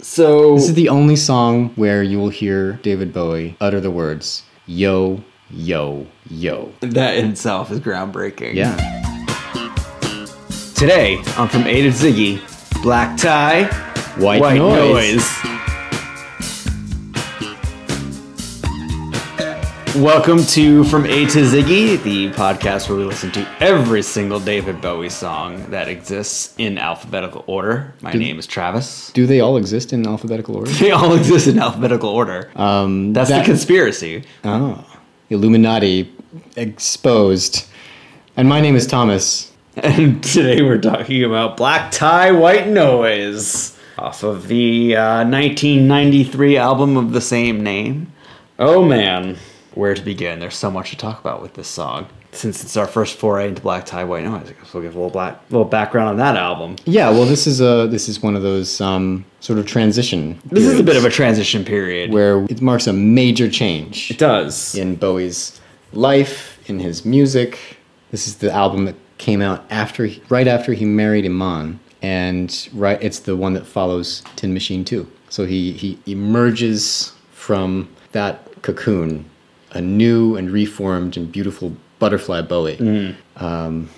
So This is the only song where you will hear David Bowie utter the words yo, yo, yo. that in itself is groundbreaking. Yeah. Today on From A to Ziggy, Black Tie, White, White noise. Noise. Welcome to From A to Ziggy, the podcast where we listen to every single David Bowie song that exists in alphabetical order. My name is Travis. Do they all exist in alphabetical order? They all exist in alphabetical order. Um, That's that- the conspiracy. Oh. Illuminati exposed. And my name is Thomas. And today we're talking about Black Tie, White Noise off of the uh, 1993 album of the same name. Oh man, where to begin? There's so much to talk about with this song. Since it's our first foray into Black Tie, White Noise, I guess we'll give a little black, little background on that album. Yeah, well, this is a this is one of those um, sort of transition. This is a bit of a transition period. where it marks a major change it does. in Bowie's life, in his music. This is the album that came out after, he, right after he married Iman, and right, it's the one that follows Tin Machine 2. So he he emerges from that cocoon, a new and reformed and beautiful butterfly Bowie, um,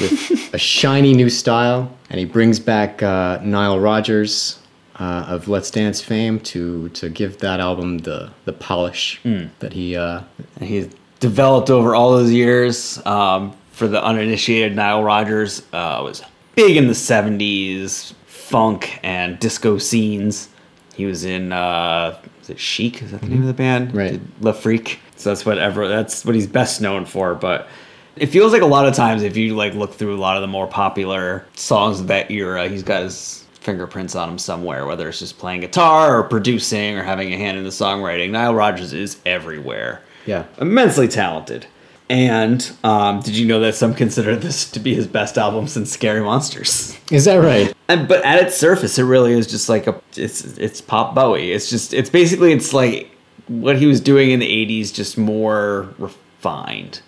with a shiny new style, and he brings back uh, Nile Rodgers. Uh, of Let's Dance fame to to give that album the the polish that he uh, he's developed over all those years. Um, for the uninitiated, Nile Rodgers uh, was big in the 70s funk and disco scenes. He was in, uh, is it Chic? Is that the name of the band? Right. La Freak. So that's whatever, that's what he's best known for. But it feels like a lot of times if you like look through a lot of the more popular songs of that era, he's got his fingerprints on him somewhere, whether it's just playing guitar or producing or having a hand in the songwriting. Nile Rodgers is everywhere yeah immensely talented. And um, did you know that some consider this to be his best album since Scary Monsters? Is that right? And, but at its surface, it really is just like a it's it's pop Bowie. It's just it's basically it's like what he was doing in the '80s, just more refined,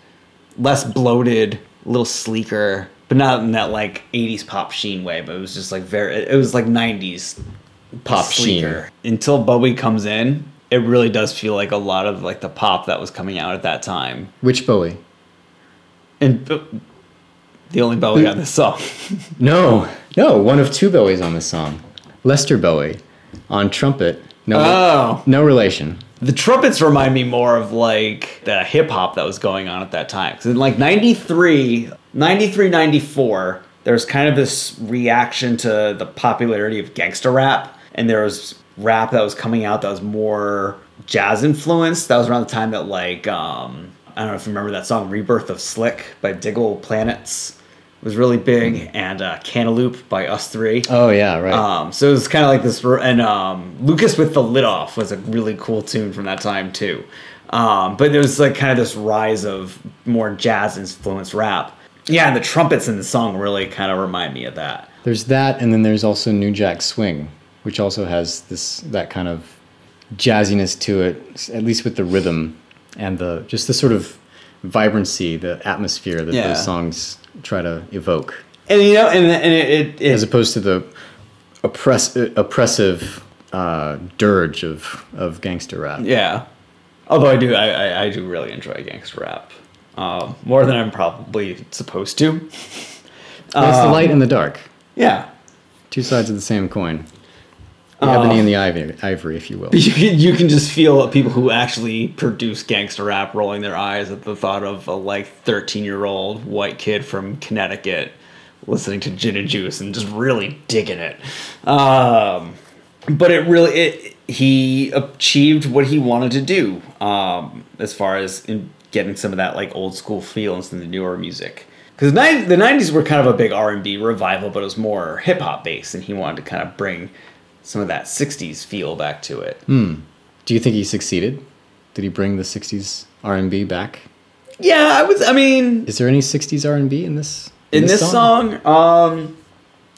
less bloated, a little sleeker, but not in that like '80s pop sheen way. But it was just like very it was like '90s Pop sleeker. Until Bowie comes in, it really does feel like a lot of like the pop that was coming out at that time. Which Bowie? And uh, the only Bowie on this song. No, no, one of two Bowies on this song. Lester Bowie on trumpet. No, Oh. no relation. The trumpets remind me more of like the hip hop that was going on at that time. Because in like 93, 93, 94, there was kind of this reaction to the popularity of gangster rap. And there was rap that was coming out that was more jazz influenced. That was around the time that like, um, I don't know if you remember that song Rebirth of Slick by Diggle Planets was really big. And uh, Cantaloupe by Us Three. Oh yeah, right. Um, so it was kind of like this, and um, Lucas with the lid off was a really cool tune from that time too. Um, but there was like kind of this rise of more jazz influenced rap. Yeah, and the trumpets in the song really kind of remind me of that. there's that, and then there's also New Jack Swing, which also has this that kind of jazziness to it, at least with the rhythm and the just the sort of vibrancy, the atmosphere that Yeah. those songs try to evoke, And you know, and, and it, it, as opposed to the oppress, oppressive uh, dirge of of gangster rap. yeah. Although I do, I, I, I do really enjoy gangster rap um, more than I'm probably supposed to. Well, it's the Um, light and the dark, Yeah, two sides of the same coin. The ebony and the ivory, ivory, if you will. you can, you can just feel people who actually produce gangster rap rolling their eyes at the thought of a like 13 year old white kid from Connecticut listening to Gin and Juice and just really digging it. Um, but it really it he achieved what he wanted to do um, as far as in getting some of that like old school feel into the newer music. Because the 90s were kind of a big R&B revival, but it was more hip hop based, and he wanted to kind of bring some of that 60s feel back to it. Do you think he succeeded? Did he bring the '60s R&B back? Yeah, I was. I mean, Is there any '60s R&B in this? in this song, um,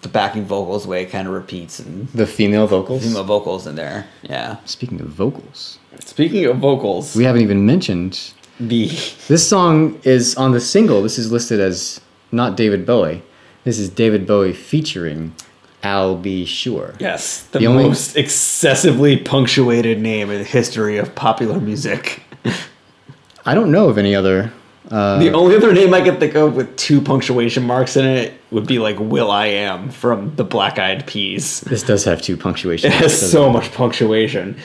the backing vocals way kind of repeats and the female vocals. female vocals in there. Yeah. Speaking of vocals, Speaking of vocals, we haven't even mentioned the this song is on the single. This is listed as not David Bowie. This is David Bowie featuring I'll be sure. Yes, the, The only- most excessively punctuated name in the history of popular music. I don't know of any other. Uh, the only other name I could think of with two punctuation marks in it would be like Will I Am from the Black Eyed Peas. this does have two punctuation. It has marks, so much punctuation.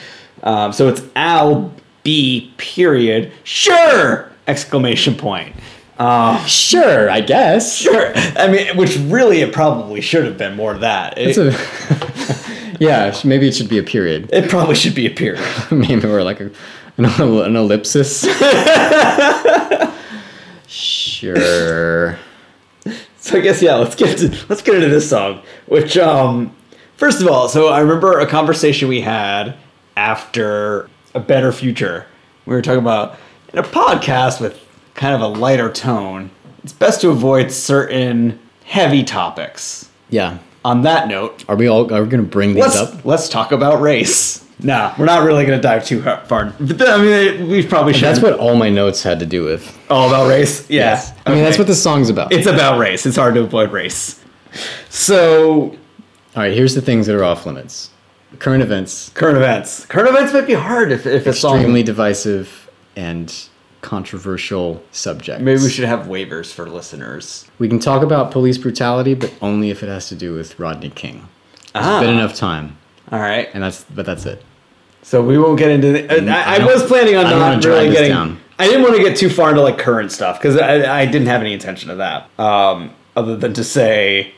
Um, so it's Al B period sure exclamation point. Uh. Sure, I guess. sure. I mean, which really it probably should have been more of that. It, a, yeah, maybe it should be a period. it probably should be a period. maybe we're like a, an, an ellipsis. sure. So I guess yeah, let's get to, let's get into this song. Which um, first of all, so I remember a conversation we had after a better future. We were talking about in a podcast with kind of a lighter tone. It's best to avoid certain heavy topics. Yeah. On that note, Are we all? Are we gonna bring these let's up? let's talk about race. Nah, we're not really going to dive too far. But then, I mean, we probably should. That's what all my notes had to do with. all about race. Yeah, I mean, that's what the song's about. It's about race. It's hard to avoid race. So all right. Here's the things that are off limits. Current events, current events. Current events might be hard if if a song. extremely divisive and controversial subjects. Maybe we should have waivers for listeners. We can talk about police brutality, but only if it has to do with Rodney King. Ah. been enough time, All right. and that's but that's it. So we won't get into. The, I I, I was planning on drag really getting. down. I didn't want to get too far into like current stuff because I, I didn't have any intention of that. Um, other than to say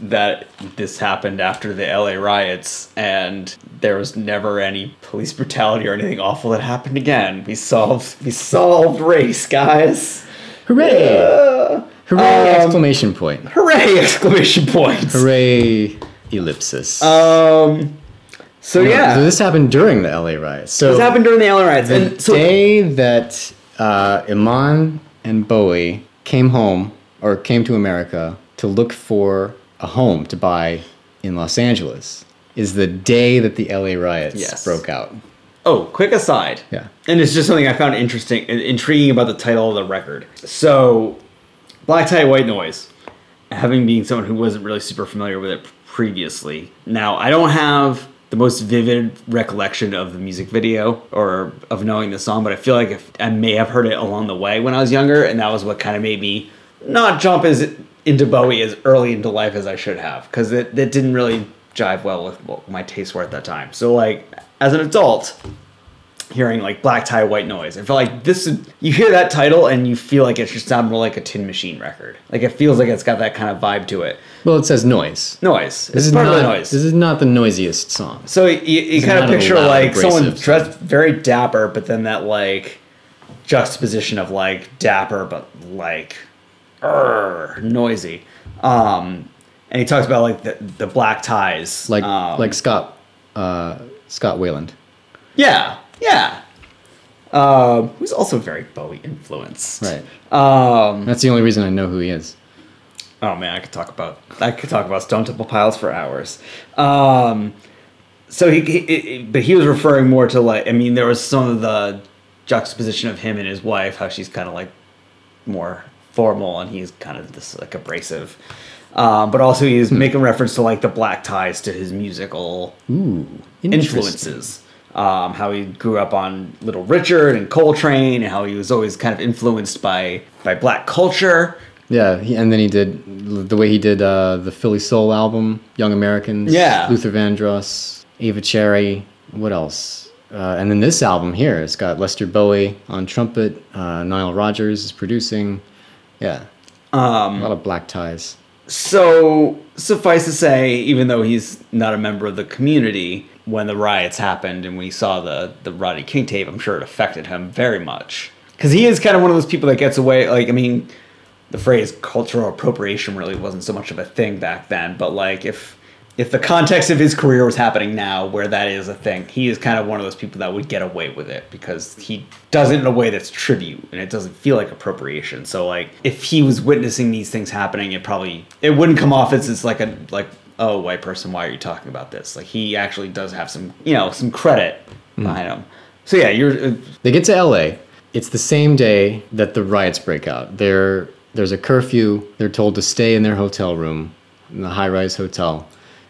that this happened after the LA riots and there was never any police brutality or anything awful that happened again. We solved. We solved race, guys. Hooray! Uh, Hooray! um, exclamation point. hooray! Exclamation points. Hooray! Ellipsis. Um. So No, yeah, so this happened during the LA riots. So this happened during the LA riots, the and so day that uh, Iman and Bowie came home or came to America to look for a home to buy in Los Angeles is the day that the LA riots Yes. broke out. Oh, quick aside. Yeah. And it's just something I found interesting, intriguing about the title of the record. So, Black Tie White Noise, having been someone who wasn't really super familiar with it previously. Now, I don't have the most vivid recollection of the music video or of knowing the song, but I feel like if, I may have heard it along the way when I was younger, and that was what kind of made me not jump as into Bowie as early into life as I should have, because it, it didn't really jive well with what my tastes were at that time. So, like, as an adult, hearing like black tie white noise. I feel like this is you hear that title and you feel like it should sound more like a Tin Machine record. Like it feels like it's got that kind of vibe to it. Well, it says noise. Noise. This It's is part not of the noise. This is not the noisiest song. so you, you kind of picture loud, like someone dressed very dapper, but then that like juxtaposition of like dapper but like noisy. Um, and he talks about like the, the black ties, Like um, like Scott uh, Scott Wayland. yeah, yeah. Um, who's also very Bowie influenced, Right. Um, That's the only reason I know who he is. Oh man, I could talk about I could talk about Stone Temple Pilots for hours. Um, so he, he, he- but he was referring more to like I mean there was some of the juxtaposition of him and his wife, how she's kind of like more formal and he's kind of this like abrasive. Um, but also he's making reference to like the black ties to his musical Ooh, influences. Um, how he grew up on Little Richard and Coltrane, and how he was always kind of influenced by by black culture. Yeah, he, and then he did the way he did uh, the Philly Soul album, Young Americans. Yeah. Luther Vandross, Ava Cherry. What else? Uh, and then this album here, it's got Lester Bowie on trumpet. Uh, Nile Rodgers is producing. Yeah, Um, a lot of black ties. So suffice to say, even though he's not a member of the community, when the riots happened and we saw the the Rodney King tape, I'm sure it affected him very much because he is kind of one of those people that gets away. Like, I mean, the phrase cultural appropriation really wasn't so much of a thing back then, but like if if the context of his career was happening now where that is a thing, he is kind of one of those people that would get away with it because he does it in a way that's tribute and it doesn't feel like appropriation. So like if he was witnessing these things happening, it probably it wouldn't come off as it's like a like oh white person why are you talking about this? Like he actually does have some you know some credit behind him. So yeah, you're uh, They get to LA. It's the same day that the riots break out. There, there's a curfew. They're told to stay in their hotel room in the high-rise hotel,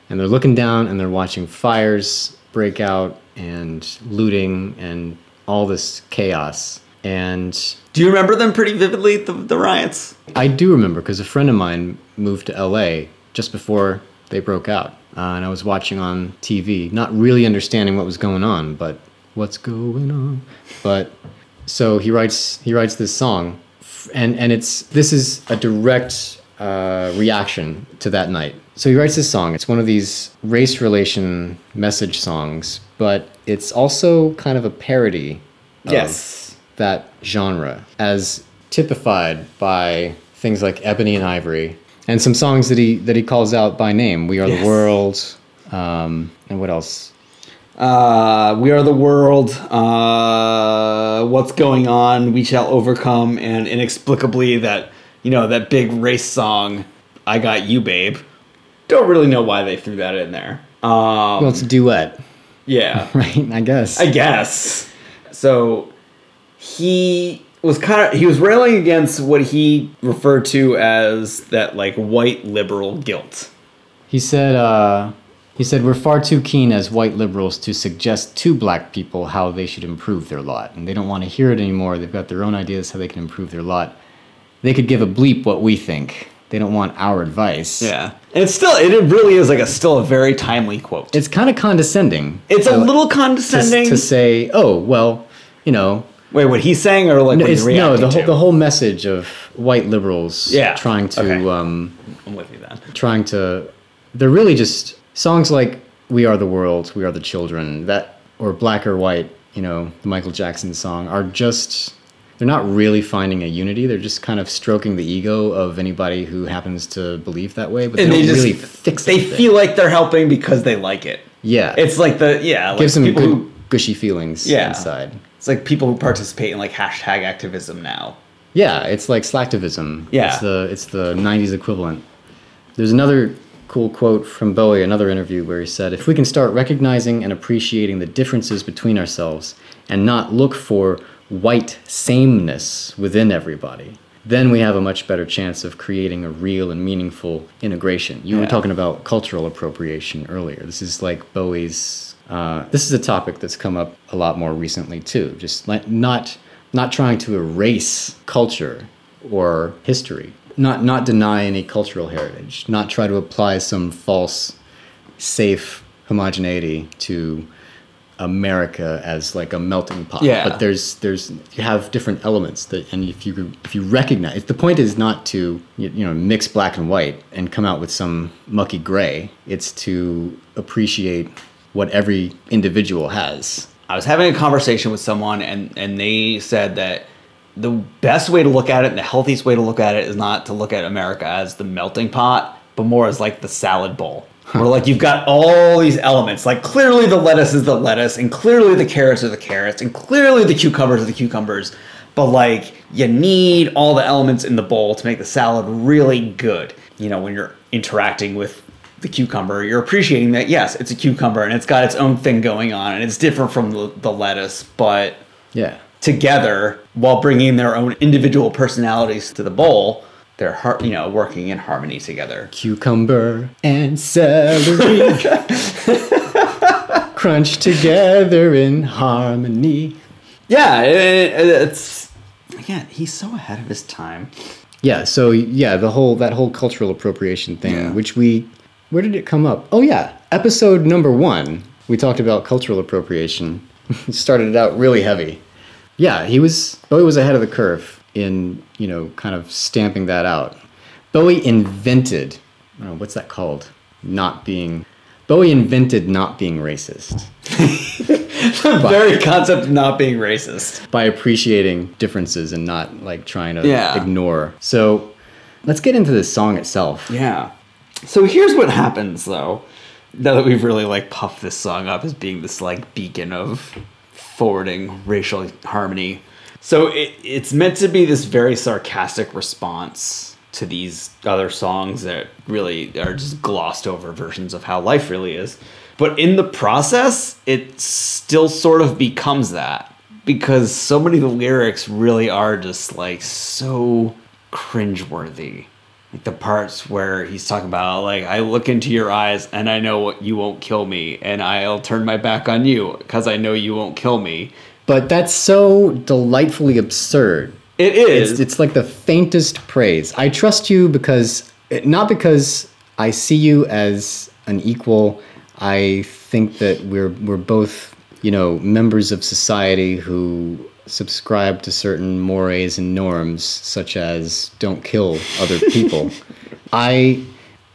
and they're looking down and they're watching fires break out and looting and all this chaos. And Do you remember them pretty vividly? The, the riots. I do remember because a friend of mine moved to LA just before they broke out. Uh, and I was watching on TV, not really understanding what was going on, but what's going on? But so he writes he writes this song, and and it's this is a direct uh, reaction to that night. So he writes this song. It's one of these race relation message songs, but it's also kind of a parody. of Yes. that genre as typified by things like Ebony and Ivory and some songs that he that he calls out by name. We are Yes. the world, um, and what else? Uh, we are the world. Uh, what's going on? We shall overcome. And inexplicably, that you know that big race song, "I Got You, Babe." Don't really know why they threw that in there. Um, Well, it's a duet, yeah, right? I guess. I guess. So he was kind of he was railing against what he referred to as that like white liberal guilt. he said. Uh, he said we're far too keen as white liberals to suggest to black people how they should improve their lot, and they don't want to hear it anymore. They've got their own ideas how they can improve their lot. They could give a bleep what we think. They don't want our advice. Yeah, and it's still it really is like a still a very timely quote. It's kind of condescending. It's a little condescending. to say, oh well, you know, Wait, what he's saying or like no, what no the whole to? the whole message of white liberals Yeah, trying to okay. um, I'm with you then. trying to they're really just songs like "We Are the World," "We Are the Children," that or "Black or White," you know, the Michael Jackson song are just they're not really finding a unity. They're just kind of stroking the ego of anybody who happens to believe that way, but they And don't they just really fix they anything. feel like they're helping because they like it. yeah, It's like the yeah, like gives them people good who gushy feelings Yeah. inside. it's like people who participate in like hashtag activism now. Yeah, it's like slacktivism. Yeah. It's the it's the '90s equivalent. There's another cool quote from Bowie, another interview where he said, "If we can start recognizing and appreciating the differences between ourselves and not look for white sameness within everybody, then we have a much better chance of creating a real and meaningful integration." You were talking about cultural appropriation earlier. This is like Bowie's. Uh, this is a topic that's come up a lot more recently too. Just like not not trying to erase culture or history, not not deny any cultural heritage, not try to apply some false, safe homogeneity to America as like a melting pot. Yeah. But there's there's you have different elements that, and if you if you recognize, the point is not to you, you know mix black and white and come out with some mucky gray. It's to appreciate what every individual has. I was having a conversation with someone and and they said that the best way to look at it and the healthiest way to look at it is not to look at America as the melting pot, but more as like the salad bowl. Where like you've got all these elements, like clearly the lettuce is the lettuce, and clearly the carrots are the carrots, and clearly the cucumbers are the cucumbers. But like you need all the elements in the bowl to make the salad really good. You know, when you're interacting with the cucumber, you're appreciating that yes, it's a cucumber and it's got its own thing going on and it's different from the, the lettuce, but Yeah. together while bringing their own individual personalities to the bowl, they're har- you know working in harmony together. Cucumber and celery crunch together in harmony. Yeah, it, it- it's again he's so ahead of his time. Yeah, so yeah, the whole that whole cultural appropriation thing, Yeah. which we where did it come up? Oh yeah, episode number one. We talked about cultural appropriation. Started it out really heavy. Yeah, he was oh, Bowie was ahead of the curve in you know kind of stamping that out. Bowie invented, I don't know what's that called, not being. Bowie invented not being racist The very concept of not being racist. by appreciating differences and not like trying to Yeah. ignore. So let's get into this song itself. Yeah. So here's what happens though. Now that we've really like puffed this song up as being this like beacon of forwarding racial harmony. So it, it's meant to be this very sarcastic response to these other songs that really are just glossed over versions of how life really is. But in the process, it still sort of becomes that because so many of the lyrics really are just like so cringeworthy like the parts where he's talking about like I look into your eyes and I know what you won't kill me and I'll turn my back on you because I know you won't kill me. But that's so delightfully absurd. It is. It's, it's like the faintest praise. I trust you because, not because I see you as an equal. I think that we're, we're both, you know, members of society who subscribe to certain mores and norms, such as don't kill other people. I,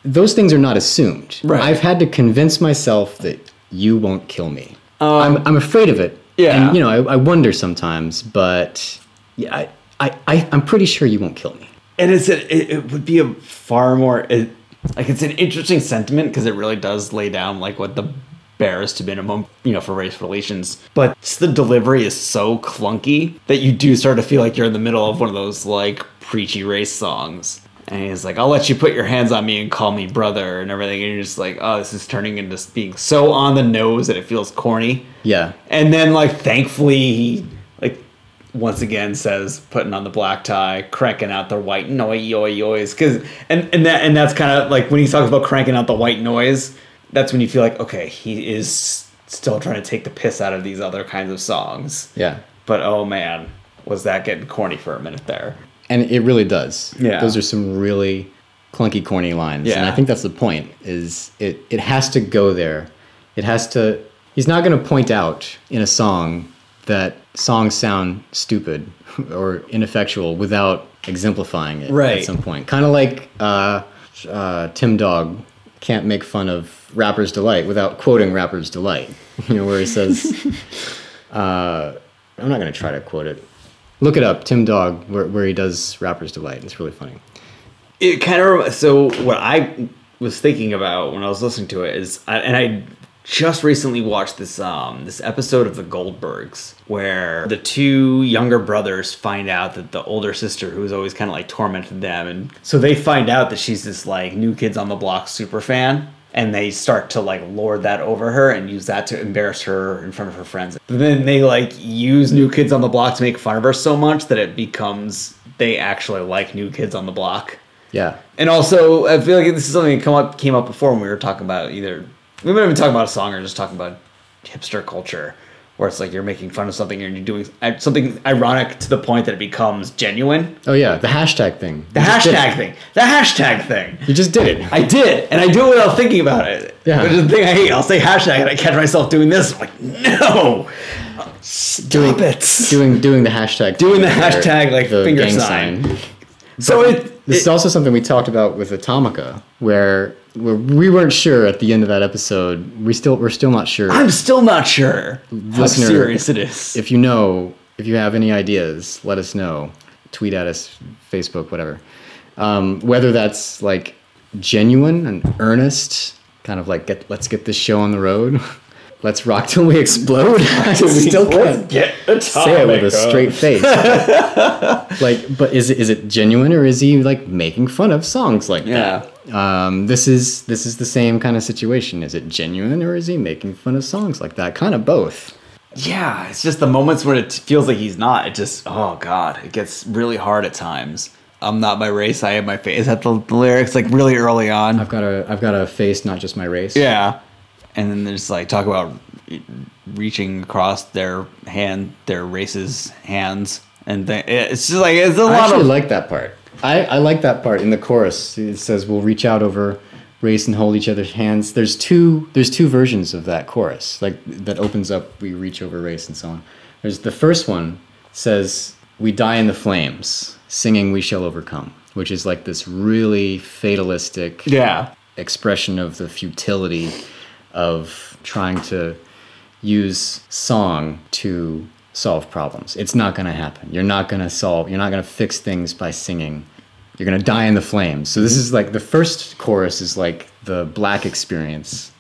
those things are not assumed. Right. I've had to convince myself that you won't kill me. Um, I'm, I'm afraid of it. Yeah. And, you know, I, I wonder sometimes, but yeah, I, I, I, I'm pretty sure you won't kill me. and it's a, it, it would be a far more it, like it's an interesting sentiment because it really does lay down like what the barest minimum you know for race relations but the delivery is so clunky that you do start to feel like you're in the middle of one of those like preachy race songs and he's like i'll let you put your hands on me and call me brother and everything and you're just like oh this is turning into being so on the nose that it feels corny Yeah. and then like thankfully he like once again says putting on the black tie, cranking out the white noise cuz and and that and that's kind of like when he talks about cranking out the white noise, that's when you feel like okay, he is still trying to take the piss out of these other kinds of songs. Yeah. But oh man, was that getting corny for a minute there. And it really does. Yeah. Those are some really clunky, corny lines. Yeah. And I think that's the point, is it, it has to go there. It has to he's not gonna point out in a song that songs sound stupid or ineffectual without exemplifying it Right. at some point. Kind of like uh, uh, Tim Dog can't make fun of Rapper's Delight without quoting Rapper's Delight. You know, where he says, uh, I'm not going to try to quote it. Look it up, Tim Dog, where, where he does Rapper's Delight. It's really funny. it kind of so what I was thinking about when I was listening to it is, and I just recently watched this um this episode of The Goldbergs where the two younger brothers find out that the older sister, who's always kind of like tormented them, and so they find out that she's this like New Kids on the Block super fan. And they start to like lord that over her and use that to embarrass her in front of her friends. But then they like use New Kids on the Block to make fun of her so much that it becomes they actually like New Kids on the Block. Yeah. And also, I feel like this is something that come up came up before when we were talking about either we might have been talking about a song or just talking about hipster culture, where it's like you're making fun of something and you're doing uh, something ironic to the point that it becomes genuine. Oh, yeah, the hashtag thing. The You hashtag thing. The hashtag thing. You just did it. I did, and I do it without thinking about it. Yeah. Which is the thing I hate. I'll say hashtag and I catch myself doing this. I'm like, no, stop Doing- it. doing doing the hashtag. Doing the hashtag, like, the finger gang sign. so it, This is also something we talked about with Atomica, where where we weren't sure at the end of that episode. We still we're still not sure. I'm still not sure how serious it is. if you know, if you have any ideas, let us know. Tweet at us, Facebook, whatever. Um, whether that's like genuine and earnest, kind of like get let's get this show on the road. let's rock till we explode. I still can't get say it with a straight face. like, but is it is it genuine or is he like making fun of songs like Yeah. that? Um, this is this is the same kind of situation. Is it genuine or is he making fun of songs like that? Kind of both. Yeah, it's just the moments when it feels like he's not. It just, oh god, it gets really hard at times. I'm not my race. I am my face. Is that the, the lyrics like really early on? I've got a I've got a face, not just my race. Yeah, and then there's like talk about reaching across their hand, their race's hands, and th- it's just like it's a I lot actually of like that part. I, I like that part in the chorus. It says we'll reach out over race and hold each other's hands. There's two there's two versions of that chorus. Like that opens up we reach over race and so on. There's the first one says we die in the flames, singing we shall overcome, which is like this really fatalistic yeah, expression of the futility of trying to use song to solve problems. It's not going to happen. You're not going to solve, you're not going to fix things by singing. You're going to die in the flames. So this is like the first chorus is like the black experience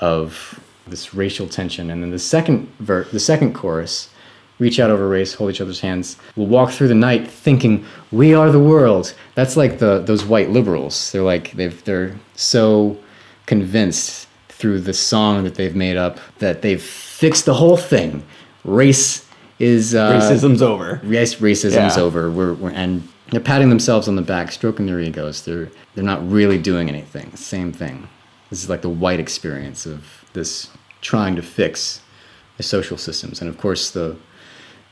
of this racial tension and then the second ver- the second chorus reach out over race, hold each other's hands. We'll walk through the night thinking we are the world. That's like the those white liberals. They're like they've they're so convinced through the song that they've made up that they've fixed the whole thing. Race is uh, racism's over. Yes, racism's Yeah. over. We're, we're and they're patting themselves on the back, stroking their egos. They're they're not really doing anything. Same thing. This is like the white experience of this trying to fix the social systems, and of course the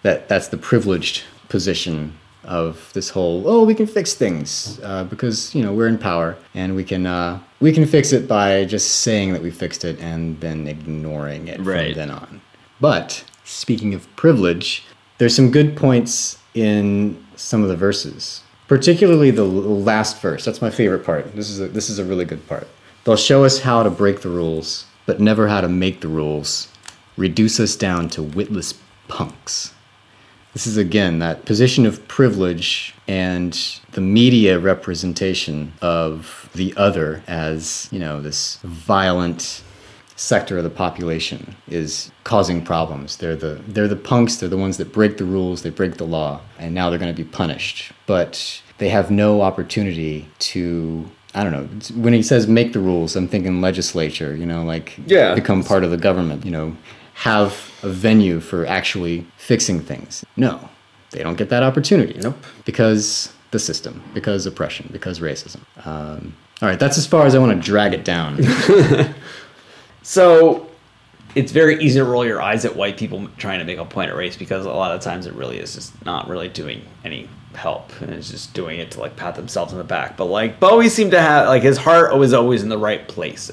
that that's the privileged position of this whole oh we can fix things uh, because you know we're in power and we can uh, we can fix it by just saying that we fixed it and then ignoring it Right. from then on. But speaking of privilege, there's some good points in some of the verses, particularly the last verse. That's my favorite part. This is a, this is a really good part. They'll show us how to break the rules, but never how to make the rules. Reduce us down to witless punks. This is again that position of privilege and the media representation of the other as, you know, this violent sector of the population is causing problems. They're the they're the punks, they're the ones that break the rules, they break the law, and now they're going to be punished. But they have no opportunity to I don't know. When he says make the rules, I'm thinking legislature, you know, like Yeah. become part of the government, you know, have a venue for actually fixing things. No. They don't get that opportunity. Nope. Because the system, because oppression, because racism. Um, all right, that's as far as I want to drag it down. So it's very easy to roll your eyes at white people trying to make a point at race because a lot of times it really is just not really doing any help and it's just doing it to like pat themselves in the back. But like Bowie seemed to have like his heart was always in the right place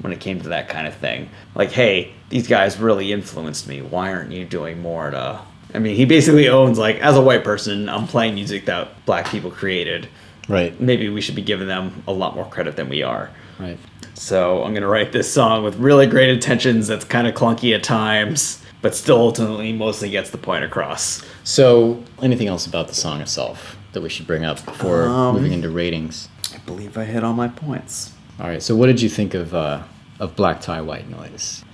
when it came to that kind of thing. Like, hey, these guys really influenced me. Why aren't you doing more to I mean, he basically owns like as a white person, I'm playing music that black people created. right. Maybe we should be giving them a lot more credit than we are. Right. So I'm gonna write this song with really great intentions. That's kind of clunky at times, but still ultimately mostly gets the point across. So, anything else about the song itself that we should bring up before Um, moving into ratings? I believe I hit all my points. All right. So, what did you think of uh, of Black Tie White Noise?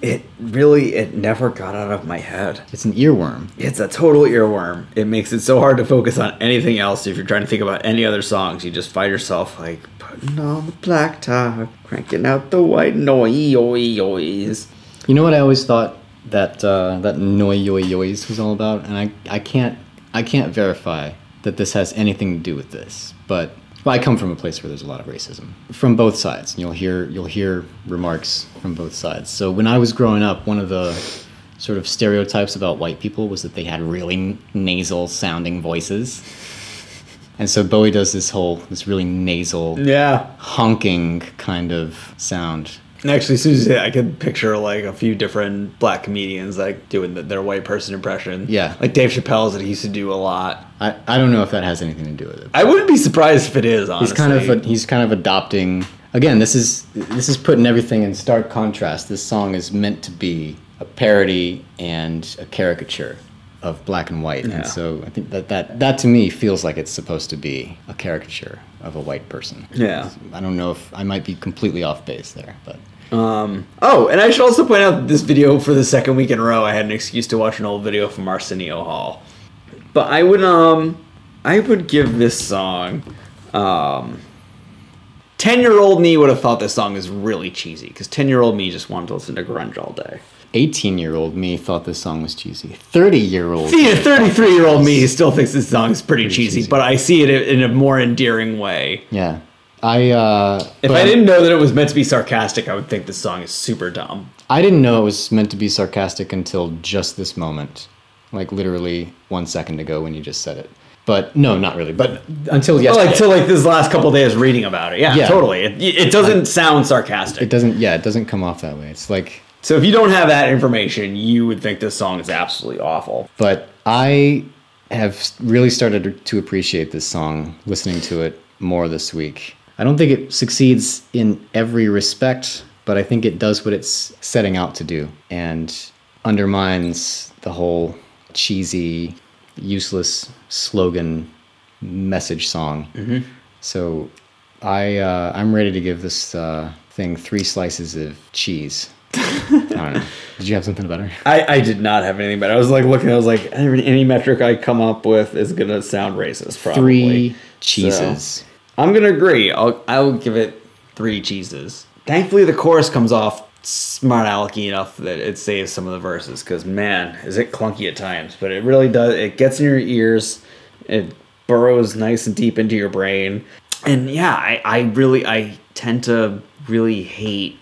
It really, it never got out of my head. It's an earworm. It's a total earworm. It makes it so hard to focus on anything else. If you're trying to think about any other songs, you just find yourself like putting on the black tie, cranking out the white noise. You know what I always thought that uh, that noi yoi yois was all about, and I I can't I can't verify that this has anything to do with this, but. Well, I come from a place where there's a lot of racism from both sides. You'll hear you'll hear remarks from both sides. So when I was growing up, one of the sort of stereotypes about white people was that they had really nasal sounding voices. And so Bowie does this whole this really nasal Yeah. honking kind of sound. Actually, as soon as you say it, I could picture like a few different black comedians like doing the, their white person impression. Yeah. like Dave Chappelle's that he used to do a lot. I, I don't know if that has anything to do with it. I wouldn't be surprised if it is. Honestly, he's kind of a, he's kind of adopting again this is this is putting everything in stark contrast this song is meant to be a parody and a caricature of black and white Yeah. and so i think that, that that to me feels like it's supposed to be a caricature of a white person Yeah. i don't know if i might be completely off base there but Um, oh, and I should also point out that this video for the second week in a row, I had an excuse to watch an old video from Arsenio Hall. But I would um, I would give this song, um, ten year old me would have thought this song is really cheesy because ten year old me just wanted to listen to grunge all day. 18 year old me thought this song was cheesy 30 year old See, a 33 year old me still thinks this song is pretty, cheesy, cheesy. but I see it in a more endearing way. yeah i uh If I didn't know that it was meant to be sarcastic, I would think this song is super dumb. I didn't know it was meant to be sarcastic until just this moment, like literally one second ago when you just said it. But no, not really. But until yesterday, like till like this last couple days reading about it. Yeah, Yeah. totally. It, it doesn't sound sarcastic. it doesn't. Yeah, it doesn't come off that way. It's like, so if you don't have that information, you would think this song is absolutely awful. but I have really started to appreciate this song, listening to it more this week. I don't think it succeeds in every respect, but I think it does what it's setting out to do and undermines the whole cheesy, useless slogan message song. So I uh, I'm ready to give this uh, thing three slices of cheese. I don't know. Did you have something better? I, I did not have anything, but I was like looking. I was like, any, any metric I come up with is gonna sound racist. Probably Three cheeses. So, I'm gonna agree. I'll I'll give it three cheeses. Thankfully, the chorus comes off smart alecky enough that it saves some of the verses. Because man, is it clunky at times, but it really does. It gets in your ears. It burrows nice and deep into your brain. And yeah, I, I really I tend to really hate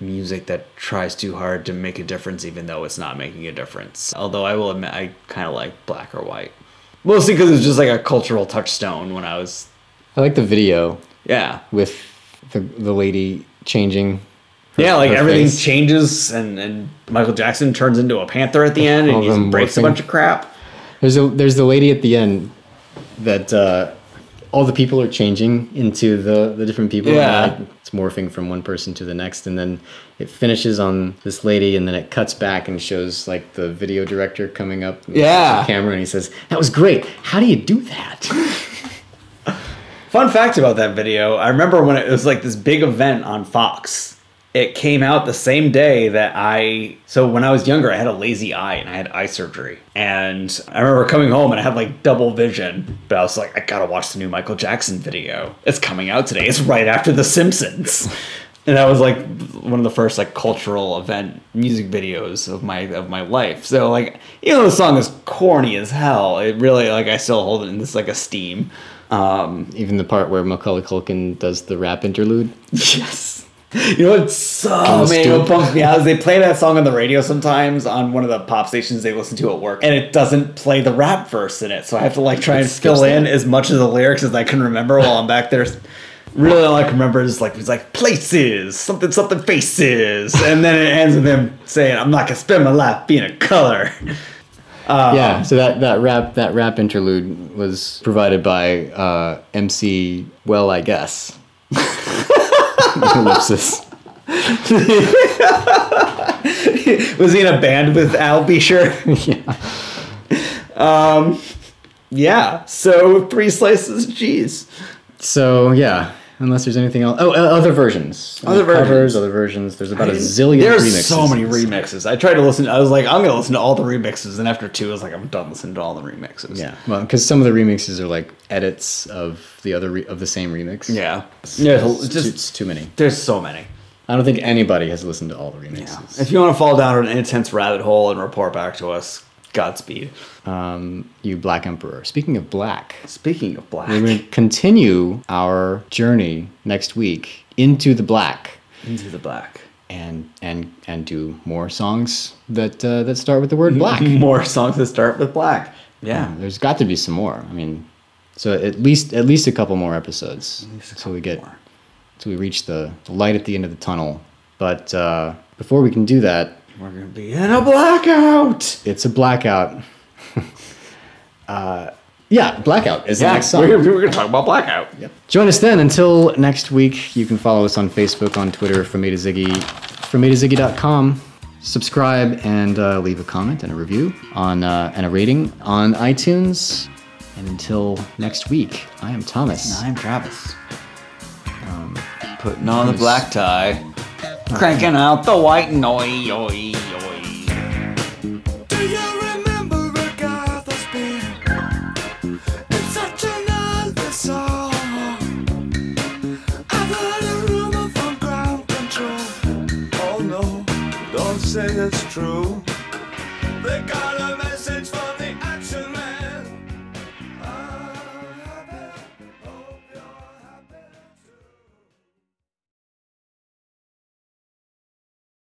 music that tries too hard to make a difference even though it's not making a difference. Although I will admit I kind of like black or white. Mostly because it's just like a cultural touchstone when I was I like the video yeah. with the the lady changing. her- Yeah, like everything face. changes and, and Michael Jackson turns into a panther at the end and All he of just them breaks a bunch of crap. There's a there's the lady at the end that uh, all the people are changing into the the different people. Yeah. like, it's morphing from one person to the next, and then it finishes on this lady, and then it cuts back and shows like the video director coming up. Yeah. the camera, and he says, "That was great. How do you do that?" Fun fact about that video, I remember when it was like this big event on Fox. It came out the same day that I so when I was younger I had a lazy eye and I had eye surgery. And I remember coming home and I had like double vision, but I was like I got to watch the new Michael Jackson video. It's coming out today. It's right after The Simpsons. And that was like one of the first like cultural event music videos of my of my life. So like even though the song is corny as hell, it really like I still hold it in this like esteem. Um, Even the part where Macaulay Culkin does the rap interlude. Yes. You know what so man, what me out is they play that song on the radio sometimes on one of the pop stations they listen to at work, and it doesn't play the rap verse in it. So I have to like try and fill in that. as much of the lyrics as I can remember while I'm back there. Really, all I can remember is like he's like places, something, something faces, and then it ends with him saying, "I'm not gonna spend my life being a color." Uh, yeah, so that, that rap that rap interlude was provided by uh, MC. Well, I guess. Ellipsis. Was he in a band with Al Beecher? yeah. Um, yeah. So three slices of cheese. So yeah, unless there's anything else. Oh, other versions. Other Covers, versions. other versions. There's about a zillion There's remixes. so many remixes. I tried to listen. I was like, I'm gonna listen to all the remixes, and after two, I was like, I'm done listening to all the remixes. Yeah, well, because some of the remixes are like edits of the other re- of the same remix. yeah, yeah. it's, just it's too many. there's so many. I don't think anybody has listened to all the remixes. If you want to fall down an intense rabbit hole and report back to us, Godspeed. Um, you Black Emperor. Speaking of black, Speaking of black, we're going to continue our journey next week into the black. into the black. and and and do more songs that uh, that start with the word black. More songs that start with black. Yeah. Yeah, there's got to be some more. I mean, so at least at least a couple more episodes so we get so we reach the, the light at the end of the tunnel. But uh, before we can do that, We're gonna be in a blackout. it's a blackout. uh, yeah, blackout is the Yeah, next song. we're, we're gonna talk about blackout. Yep. Join us then. Until next week, you can follow us on Facebook, on Twitter, from A to Ziggy, from A to Ziggy.com. Subscribe and uh, leave a comment and a review on uh, and a rating on iTunes. And until next week, I am Thomas. And I'm Travis. Um, putting on the black tie, cranking out the white noise. Oi, oi. Do you remember Agatha Speed? It's such an ugly song. I've heard a rumor from ground control. Oh no, don't say it's true. They got